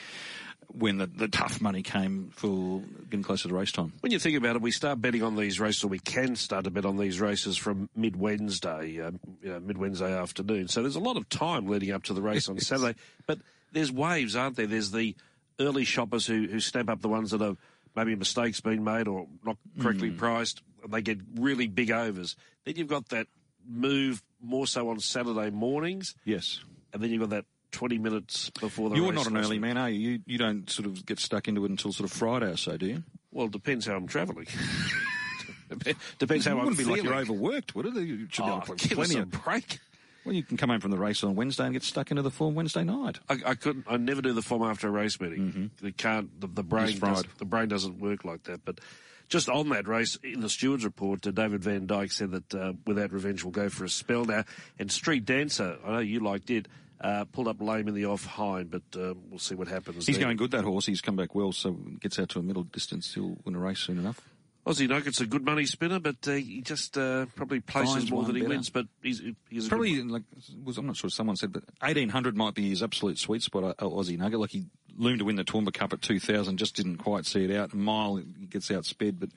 when the, the tough money came for getting closer to race time. When you think about it, we start betting on these races, or we can start to bet on these races from mid Wednesday, uh, you know, mid Wednesday afternoon. So there's a lot of time leading up to the race on Saturday. But there's waves, aren't there? There's the early shoppers who, who snap up the ones that have maybe mistakes been made or not correctly priced, and they get really big overs. Then you've got that move more so on Saturday mornings, Yes. and then you've got that 20 minutes before the You're race. not an early man, are you? you? You don't sort of get stuck into it until sort of Friday or so, do you? Well, it depends how I'm travelling. depends how I'm wouldn't be like you're overworked, would it? You should Oh, be give us plenty a of. break. Well, you can come home from the race on Wednesday and get stuck into the form Wednesday night. I, I couldn't. I never do the form after a race meeting. You can't. The, the brain. Does, the brain doesn't work like that. But just on that race, in the stewards report, uh, David Van Dyke said that uh, without revenge, we'll go for a spell now. And Street Dancer, I know you liked it. Uh, pulled up lame in the off hind, but uh, we'll see what happens. He's there. going good, that horse. He's come back well, so gets out to a middle distance. He'll win a race soon enough. Aussie Nuggets a good money spinner, but uh, he just uh, probably places Finds more than he better. wins. But he's he's Probably, like, was I'm not sure someone said, but 1800 might be his absolute sweet spot, uh, Aussie Nugget. Like, he loomed to win the Toowoomba Cup at 2000, just didn't quite see it out. A mile, he gets outsped, but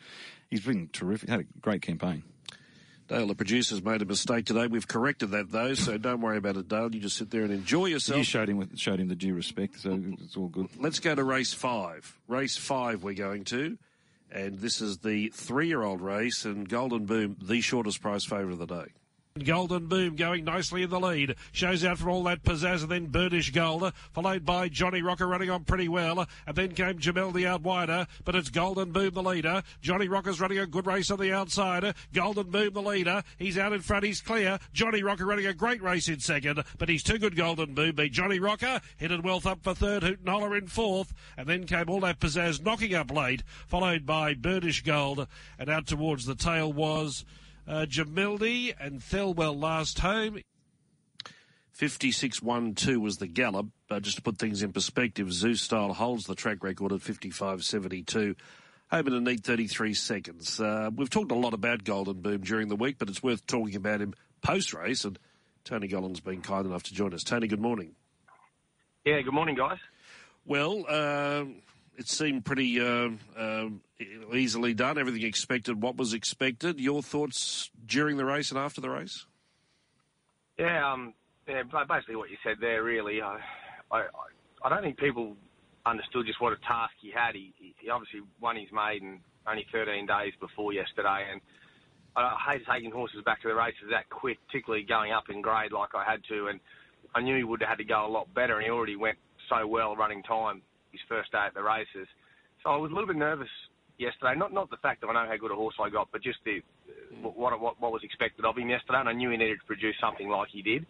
he's been terrific. Had a great campaign. Dale, the producer's made a mistake today. We've corrected that though, so don't worry about it, Dale. You just sit there and enjoy yourself. You showed him with, showed him the due respect, so it's all good. Let's go to race five. Race five, we're going to, and this is the three-year-old race, and Golden Boom, the shortest price favourite of the day. Golden Boom going nicely in the lead. Shows out from all that pizzazz and then Burnish Gold, followed by Johnny Rocker running on pretty well. And then came Jameldi out wider, but it's Golden Boom the leader. Johnny Rocker's running a good race on the outside. Golden Boom the leader. He's out in front, he's clear. Johnny Rocker running a great race in second, but he's too good Golden Boom. Beat Johnny Rocker, Hidden Wealth up for third, Hoot and Holler in fourth. And then came all that pizzazz knocking up late, followed by Burnish Gold. And out towards the tail was uh, Jamildi and Thelwell last home. 56.12 was the gallop. Uh, just to put things in perspective, Zeus Style holds the track record at 55.72. Home in a neat 33 seconds. Uh, we've talked a lot about Golden Boom during the week, but it's worth talking about him post race. And Tony Gollan's been kind enough to join us. Tony, good morning. Yeah, good morning, guys. Well, uh, it seemed pretty uh, uh, easily done. Everything expected, what was expected. Your thoughts during the race and after the race? Yeah, um, yeah, basically what you said there. Really, I, I, I don't think people understood just what a task he had. He, he obviously won his maiden only 13 days before yesterday, and I hate taking horses back to the races that quick, particularly going up in grade like I had to, and I knew he would have had to go a lot better, and he already went so well running time his first day at the races. So I was a little bit nervous yesterday. Not not the fact that I know how good a horse I got, but just the mm. what what, what was expected of him yesterday. And I knew he needed to produce something like he did.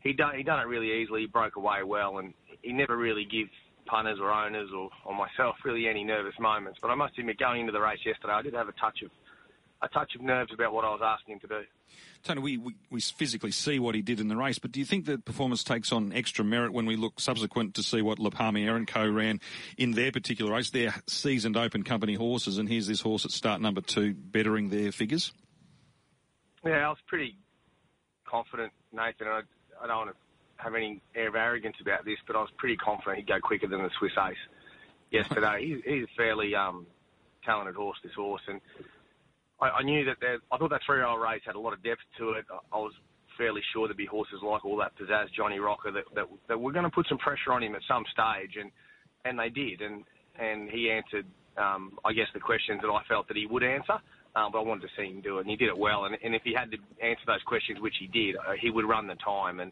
He done he done it really easily. He broke away well, and he never really give punters or owners or, or myself really any nervous moments. But I must admit, going into the race yesterday, I did have a touch of a touch of nerves about what I was asking him to do. Tony, we, we, we, physically see what he did in the race, but do you think that performance takes on extra merit when we look subsequent to see what La Palmiere and Co ran in their particular race? They're seasoned open company horses, and here's this horse at start number two bettering their figures. Yeah, I was pretty confident, Nathan. I, I don't want to have any air of arrogance about this, but I was pretty confident he'd go quicker than the Swiss Ace yesterday. he's, he's a fairly um, talented horse, this horse, and I, I knew that there, I thought that three-year-old race had a lot of depth to it. I was fairly sure there'd be horses like all that pizzazz Johnny Rocker that that, that were going to put some pressure on him at some stage, and and they did, and and he answered, um, I guess, the questions that I felt that he would answer. Um, but I wanted to see him do it, and he did it well. And, and if he had to answer those questions, which he did, uh, he would run the time. And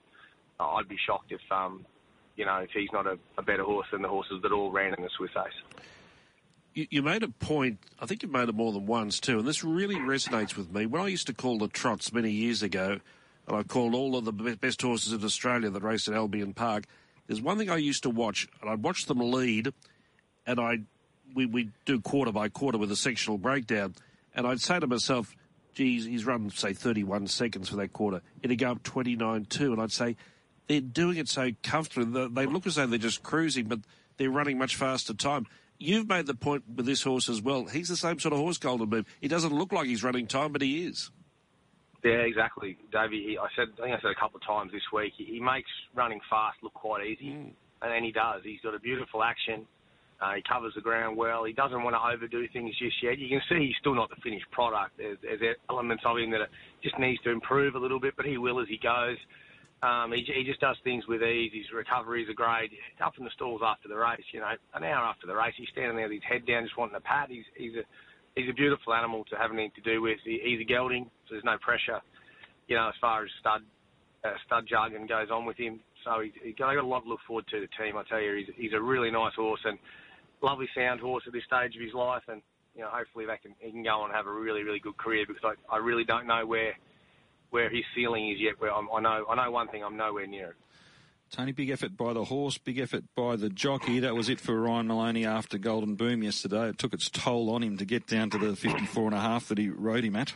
uh, I'd be shocked if, um, you know, if he's not a, a better horse than the horses that all ran in the Swiss Ace you, you made a point, I think you've made it more than once too, and this really resonates with me. When I used to call the trots many years ago, and I called all of the best horses in Australia that raced at Albion Park, there's one thing I used to watch, and I'd watch them lead, and I we we do quarter by quarter with a sectional breakdown, and I'd say to myself, geez, he's run, say, 31 seconds for that quarter. It'd go up 29-2, and I'd say, they're doing it so comfortably. They look as though they're just cruising, but they're running much faster time you've made the point with this horse as well. He's the same sort of horse, Golden Boom. He doesn't look like he's running time, but he is. Yeah, exactly, Davey. He, I said, I think I said a couple of times this week. He, he makes running fast look quite easy, mm. and then he does. He's got a beautiful action. Uh, he covers the ground well. He doesn't want to overdo things just yet. You can see he's still not the finished product. There's, there's elements of him that just needs to improve a little bit, but he will as he goes. Um, he, he just does things with ease. His recoveries are great. Up in the stalls after the race, you know, an hour after the race, he's standing there with his head down, just wanting a pat. He's he's a he's a beautiful animal to have anything to do with. He, he's a gelding, so there's no pressure, you know, as far as stud uh, stud jargon goes on with him. So he, he got, got a lot to look forward to. The team, I tell you, he's he's a really nice horse and lovely sound horse at this stage of his life, and you know, hopefully they can he can go on and have a really really good career because I I really don't know where where his ceiling is yet. Where I'm, i know, I know one thing, I'm nowhere near it. Tony, big effort by the horse, big effort by the jockey. That was it for Ryan Maloney after Golden Boom yesterday. It took its toll on him to get down to the 54 and a half that he rode him at.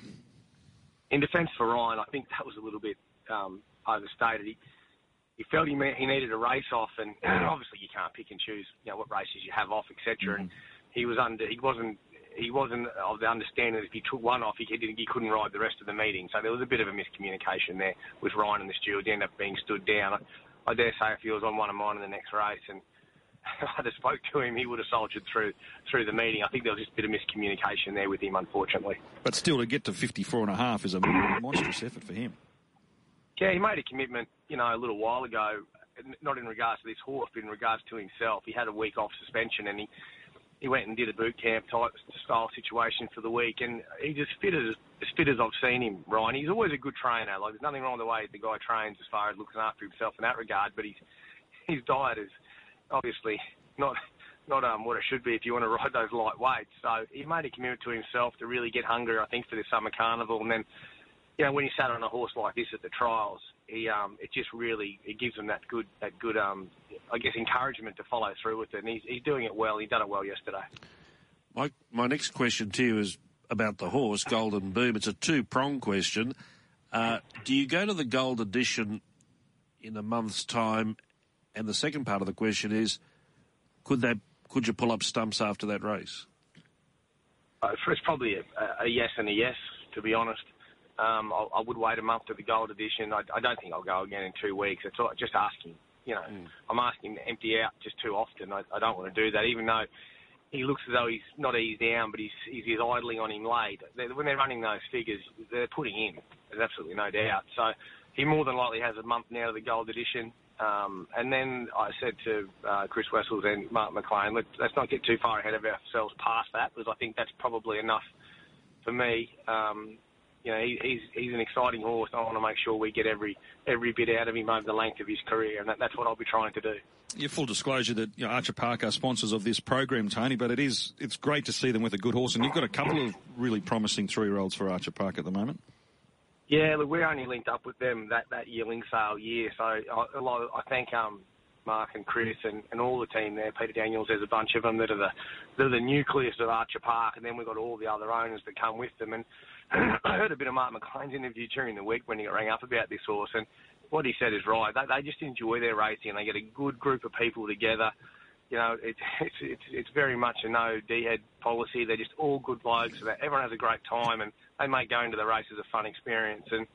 In defence for Ryan, I think that was a little bit um, overstated. He, he felt he, he needed a race off, and obviously you can't pick and choose, you know, what races you have off, etc. Mm-hmm. And he was under, he wasn't he wasn't of the understanding that if he took one off, he, he couldn't ride the rest of the meeting. So there was a bit of a miscommunication there with Ryan and the stewards. He ended up being stood down. I, I dare say if he was on one of mine in the next race and I'd have spoke to him, he would have soldiered through through the meeting. I think there was just a bit of miscommunication there with him, unfortunately. But still, to get to 54 and a half is a monstrous effort for him. Yeah, he made a commitment, you know, a little while ago, not in regards to this horse, but in regards to himself. He had a week off suspension and he he went and did a boot camp type style situation for the week, and he's as fit as as fit as I've seen him. Ryan, he's always a good trainer. Like there's nothing wrong with the way the guy trains as far as looking after himself in that regard. But his his diet is obviously not not um, what it should be if you want to ride those light weights. So he made a commitment to himself to really get hungry, I think, for the summer carnival. And then, you know, when he sat on a horse like this at the trials, he um, it just really it gives him that good that good um, I guess encouragement to follow through with it. And he's, he's doing it well. He done it well yesterday. My my next question to you is about the horse Golden Boom. It's a two prong question. Uh, do you go to the Gold Edition in a month's time? And the second part of the question is, could they could you pull up stumps after that race? Uh, it's probably a, a yes and a yes, to be honest. Um, I, I would wait a month to the gold edition. I, I don't think I'll go again in two weeks. It's all, just asking. You know, mm. I'm asking to empty out just too often. I, I don't want to do that, even though he looks as though he's not eased down, but he's, he's, he's idling on him late. They're, when they're running those figures, they're putting in. There's absolutely no doubt. So he more than likely has a month now to the gold edition. Um, and then I said to uh, Chris Wessels and Mark McLean, Let, let's not get too far ahead of ourselves past that, because I think that's probably enough for me. Um, you know, he, he's he's an exciting horse. I want to make sure we get every every bit out of him over the length of his career, and that, that's what I'll be trying to do. Yeah, full disclosure that you know, Archer Park are sponsors of this program, Tony. But it is it's great to see them with a good horse, and you've got a couple of really promising three year olds for Archer Park at the moment. Yeah, look, we're only linked up with them that that yearling sale year, so I, a lot of, I thank um Mark and Chris and, and all the team there. Peter Daniels, there's a bunch of them that are the they're the nucleus of Archer Park, and then we've got all the other owners that come with them. And I heard a bit of Mark McLean's interview during the week when he got rang up about this horse, and what he said is right. They, they just enjoy their racing, and they get a good group of people together. You know, it, it's it's it's very much a no D head policy. They're just all good blokes. So that everyone has a great time, and they make going to the races a fun experience. And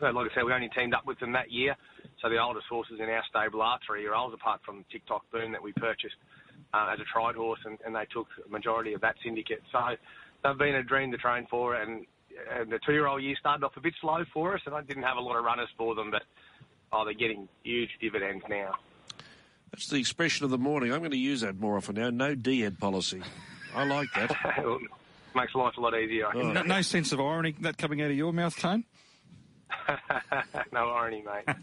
like I said, we only teamed up with them that year. So the oldest horses in our stable are three year olds, apart from TikTok Boom that we purchased uh, as a tried horse, and, and they took a majority of that syndicate. So they've been a dream to train for, and, and the two year old year started off a bit slow for us, and I didn't have a lot of runners for them, but oh, they're getting huge dividends now. That's the expression of the morning. I'm going to use that more often now. No D-head policy. I like that. Makes life a lot easier. Oh. No, no, sense of irony that coming out of your mouth, Tone? no irony, mate.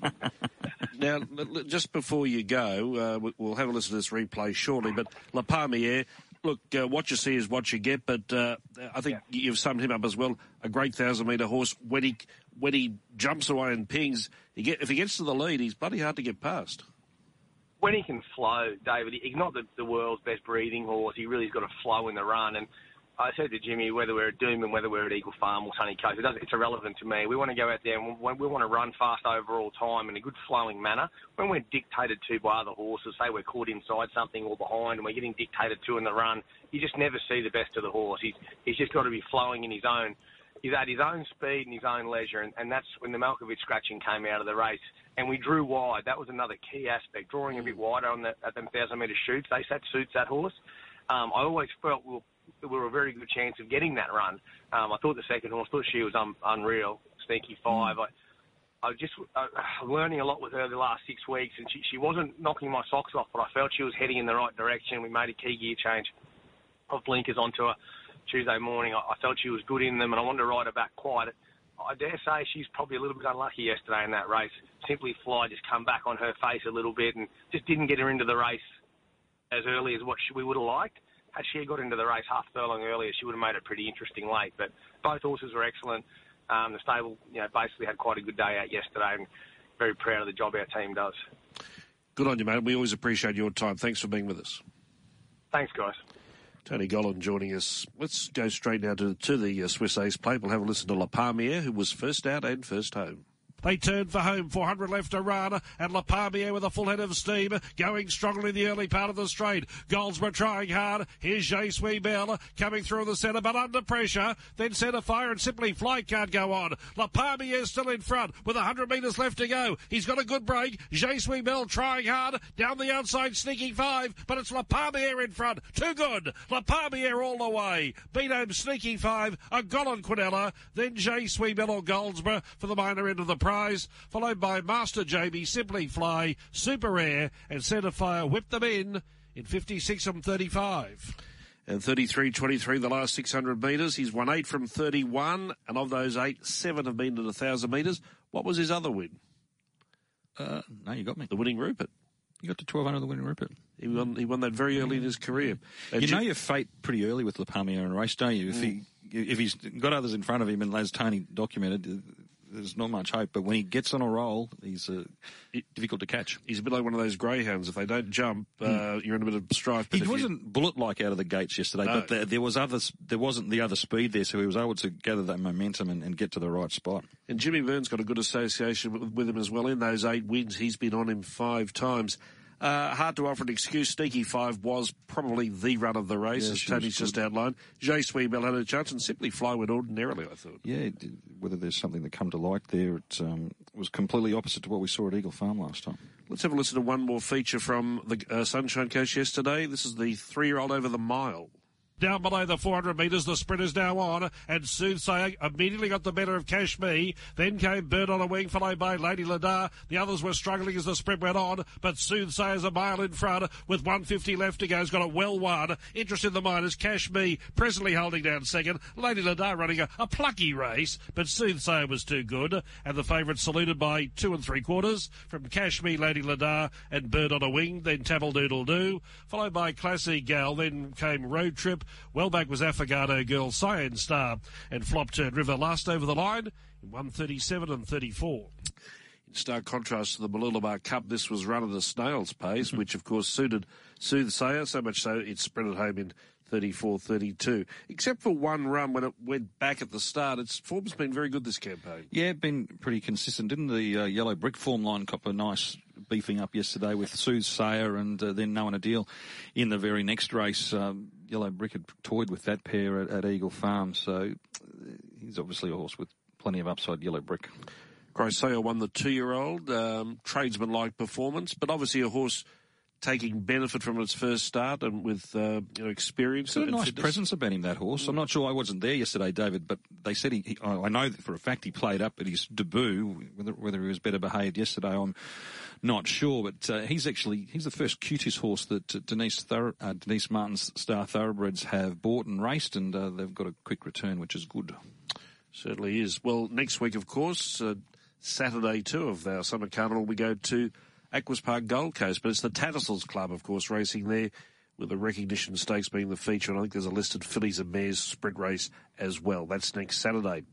now, just before you go, uh, we'll have a listen to this replay shortly, but La Palmiere, look, uh, what you see is what you get, but uh, I think yeah. you've summed him up as well. A great thousand metre horse. When he when he jumps away and pings, he get, if he gets to the lead, he's bloody hard to get past. When he can flow, David, he's not the, the world's best breathing horse. He really's got a flow in the run, and I said to Jimmy, whether we're at Doomben whether we're at Eagle Farm or Sunny Coast, it does, it's irrelevant to me. We want to go out there and we, want to run fast overall time in a good flowing manner. When we're dictated to by other horses, say we're caught inside something or behind and we're getting dictated to in the run, you just never see the best of the horse. He's, he's just got to be flowing in his own. He's at his own speed and his own leisure, and, and that's when the Malkovich scratching came out of the race. And we drew wide. That was another key aspect, drawing a bit wider on the, at the 1,000 metre shoots. They that suits that horse. Um, I always felt we we'll we were a very good chance of getting that run. Um, I thought the second horse, thought she was un- unreal, sneaky five. Mm. I, I just uh, learning a lot with her the last six weeks, and she she wasn't knocking my socks off, but I felt she was heading in the right direction. We made a key gear change of blinkers onto her Tuesday morning. I, I felt she was good in them, and I wanted to ride her back quiet. I dare say she's probably a little bit unlucky yesterday in that race. Simply Fly just come back on her face a little bit and just didn't get her into the race as early as what she, we would have liked had she got into the race half furlong earlier, she would have made it pretty interesting late. But both horses were excellent. Um, the stable, you know, basically had quite a good day out yesterday, and very proud of the job our team does. Good on you, mate. We always appreciate your time. Thanks for being with us. Thanks, guys. Tony Gollan joining us. Let's go straight now to, to the uh, Swiss Ace plate. We'll have a listen to La Palmiere, who was first out and first home. They turn for home. 400 left to run. And La Palmiere with a full head of steam. Going strongly in the early part of the straight. Goldsborough trying hard. Here's Jay Bell coming through the centre, but under pressure. Then centre fire and Simply Fly can't go on. La Palmiere still in front with 100 metres left to go. He's got a good break. Jay Bell trying hard. Down the outside, Sneaky Five. But it's La Palmiere in front. Too good. La Palmiere all the way. Beat home Sneaky Five. A Gollan Quinella. Then Jay Bell or Goldsborough for the minor end of the prize, followed by Master Jamie, Simply Fly, Super Air, and Centre Fire whip them in in 56 and 35. And 33-23 the last 600 metres. He's won eight from 31, and of those eight, seven have been at 1,000 metres. What was his other win? Uh, no, you got me. The winning Rupert. You got to 1200 the winning Rupert. He won, he won that very early in his career. you know your fate pretty early with La Palmiere in a race, don't you? If he if he's got others in front of him, and as Tony documented, there's not much hope. But when he gets on a roll, he's uh, difficult to catch. He's a bit like one of those greyhounds. If they don't jump, uh, you're in a bit of strife. He wasn't bullet-like out of the gates yesterday, No. but there, there was others. There wasn't the other speed there, so he was able to gather that momentum and, and get to the right spot. And Jimmy Burns got a good association with, with him as well. In those eight wins, he's been on him five times. Uh, hard to offer an excuse. Sneaky Five was probably the run of the race, Yeah, as Tony's just outlined. Jay Sweebell had a chance and simply fly went ordinarily, I thought. Yeah, whether there's something that come to light there, it um, was completely opposite to what we saw at Eagle Farm last time. Let's have a listen to one more feature from the uh, Sunshine Coast yesterday. This is the three-year-old over the mile. Down below the 400 metres, the sprint is now on, and Soothsayer immediately got the better of Cash Me. Then came Bird on a Wing, followed by Lady Ladar. The others were struggling as the sprint went on, but Soothsayer's a mile in front with 150 left to go. Has got it well won. Interest in the minors, Cash Me presently holding down second. Lady Ladar running a, a plucky race, but Soothsayer was too good, and the favourite saluted by two and three quarters from Cash Me, Lady Ladar, and Bird on a Wing. Then Tabble Doodle Doo, followed by Classy Gal. Then came Road Trip. Well back was Affogato Girl, Cyan Star, and Flop Turn River last over the line in 137 and 34. In stark contrast to the Mooloolaba Cup, this was run at a snail's pace, which of course suited Soothsayer, so much so it sprinted home in 34-32. Except for one run when it went back at the start, its form's been very good this campaign. Yeah, been pretty consistent. Didn't the uh, yellow brick form line cop a nice beefing up yesterday with Soothsayer and uh, then knowing a deal in the very next race? Um, yellow brick had toyed with that pair at, at Eagle Farm, so uh, he's obviously a horse with plenty of upside. Yellow brick. Chrysea won the two-year-old, um, tradesman-like performance, but obviously a horse taking benefit from its first start and with uh, you know experience It's got a nice fitness. presence about him, that horse. I'm not sure I wasn't there yesterday, David, but they said he, he I know for a fact he played up at his debut. Whether, whether he was better behaved yesterday, I'm not sure. But uh, he's actually, he's the first cutest horse that uh, Denise, Thor- uh, Denise Martin's Star Thoroughbreds have bought and raced, and uh, they've got a quick return, which is good. Certainly is. Well, next week, of course, uh, Saturday two of our summer carnival, we go to Aquis Park Gold Coast, but it's the Tattersalls Club, of course, racing there with the recognition stakes being the feature. And I think there's a listed fillies and mares sprint race as well. That's next Saturday.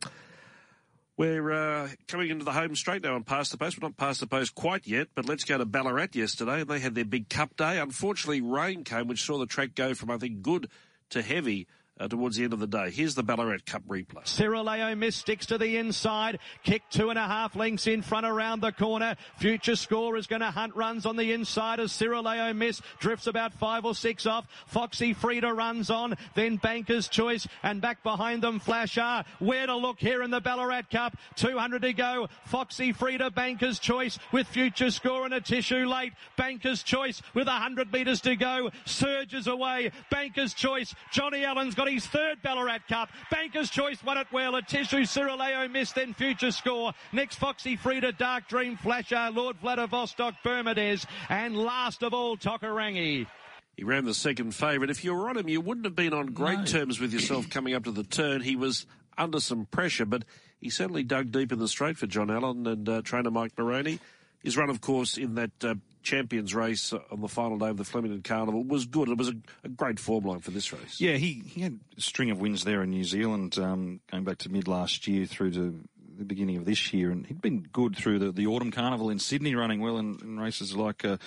We're uh, coming into the home straight now and past the post. We're not past the post quite yet, but let's go to Ballarat yesterday. And they had their big cup day. Unfortunately, rain came, which saw the track go from, I think, good to heavy uh, towards the end of the day. Here's the Ballarat Cup replay. Cirileo Miss sticks to the inside. Kick two and a half lengths in front around the corner. Future score is going to hunt runs on the inside as Cirileo Miss drifts about five or six off. Foxy Frida runs on. Then Banker's Choice and back behind them Flasher. Where to look here in the Ballarat Cup. 200 to go. Foxy Frida, Banker's Choice with Future Score and a tissue late. Banker's Choice with 100 metres to go. Surges away. Banker's Choice. Johnny Allen's got his third Ballarat Cup. Banker's Choice won it well. A tissue Cirileo missed, then Future Score. Next Foxy Frida, Dark Dream Flasher, Lord Vladivostok, Bermudez, and last of all Tokarangi. He ran the second favourite. If you were on him, you wouldn't have been on great terms with yourself coming up to the turn. He was under some pressure, but he certainly dug deep in the straight for John Allen and uh, trainer Mike Moroney. His run, of course, in that uh, Champions race on the final day of the Flemington Carnival was good. It was a, a great form line for this race. Yeah, he, he had a string of wins there in New Zealand, um, going back to mid last year through to the beginning of this year, and he'd been good through the, the autumn carnival in Sydney, running well in, in races like. Uh,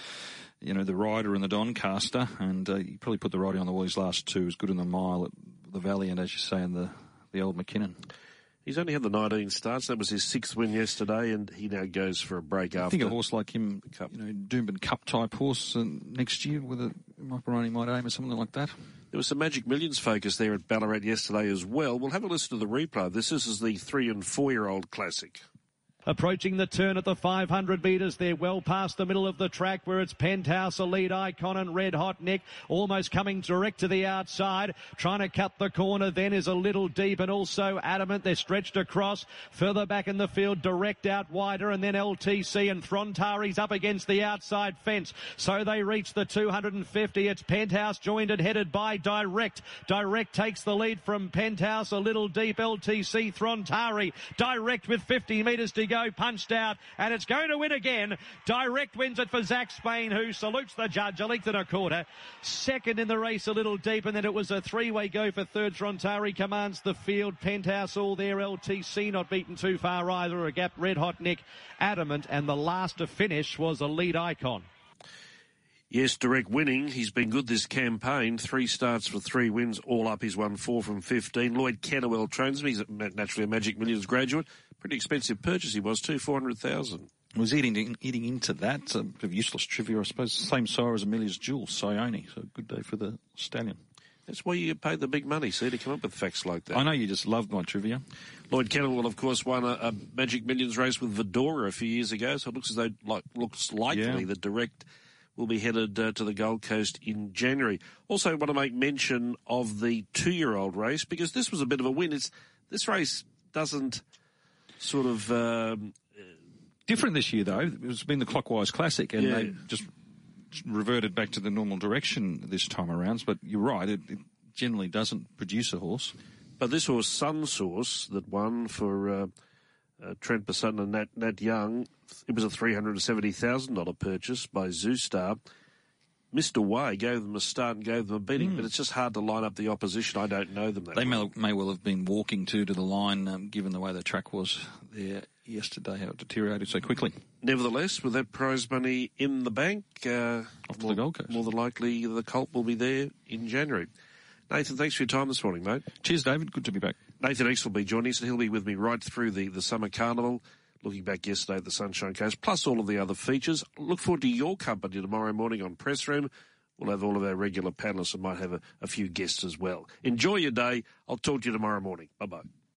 you know, the Rider and the Doncaster, and uh, he probably put the Rider on the wall his last two. He was good in the mile at the Valley, and as you say, in the, the old Mackinnon. He's only had the 19 starts. That was his sixth win yesterday, and he now goes for a break after. I after. think a horse like him, you know, Doomben Cup type horse uh, next year, whether Moroney might aim at something like that. There was some Magic Millions focus there at Ballarat yesterday as well. We'll have a listen to the replay. This, this is the three and four year old classic. Approaching the turn at the 500 metres. They're well past the middle of the track where it's Penthouse, Elite Icon and Red Hot Nick almost coming direct to the outside. Trying to cut the corner then is a little deep and also adamant. They're stretched across. Further back in the field, direct out wider and then LTC and Frontari's up against the outside fence. So they reach the 250. It's Penthouse joined and headed by Direct. Direct takes the lead from Penthouse a little deep. LTC Throntari. Direct with 50 metres to go, punched out, and it's going to win again. Direct wins it for Zac Spain, who salutes the judge a length and a quarter. Second in the race a little deep, and then it was a three-way go for third. Throntari commands the field. Penthouse all there. LTC not beaten too far either. A gap. Red Hot Nick adamant, and the last to finish was a lead icon. Yes, direct winning. He's been good this campaign. Three starts for three wins, all up. He's won four from 15. Lloyd Kennewell trains him. He's naturally a Magic Millions graduate. Pretty expensive purchase he was too, 400,000. Was eating eating into that. Um, a bit of useless trivia, I suppose. Same sire as Amelia's Jewel, Sione. So good day for the stallion. That's why you paid the big money, see, to come up with facts like that. I know you just love my trivia. Lloyd Kennewell, of course, won a, a, Magic Millions race with Vidora a few years ago, so it looks as though like looks likely Yeah. that direct will be headed uh, to the Gold Coast in January. Also, want to make mention of the two-year-old race because this was a bit of a win. It's this race doesn't sort of um, Different this year, though. It's been the Clockwise Classic, and Yeah. they just reverted back to the normal direction this time around. But you're right, it, it generally doesn't produce a horse. But this horse, Sun Source, that won for uh, uh, Trent Busuttin and Nat, Nat Young, it was a $370,000 purchase by Zoustar. Mr. Way gave them a start and gave them a beating, but it's just hard to line up the opposition. I don't know them that They may, may well have been walking to to the line, um, given the way the track was there yesterday, how it deteriorated so quickly. Nevertheless, with that prize money in the bank, uh, Off to more, the Gold Coast. more than likely the Colt will be there in January. Nathan, thanks for your time this morning, mate. Cheers, David. Good to be back. Nathan X will be joining us, and he'll be with me right through the, the summer carnival. Looking back yesterday at the Sunshine Coast, plus all of the other features. Look forward to your company tomorrow morning on Press Room. We'll have all of our regular panelists and might have a, a few guests as well. Enjoy your day. I'll talk to you tomorrow morning. Bye bye.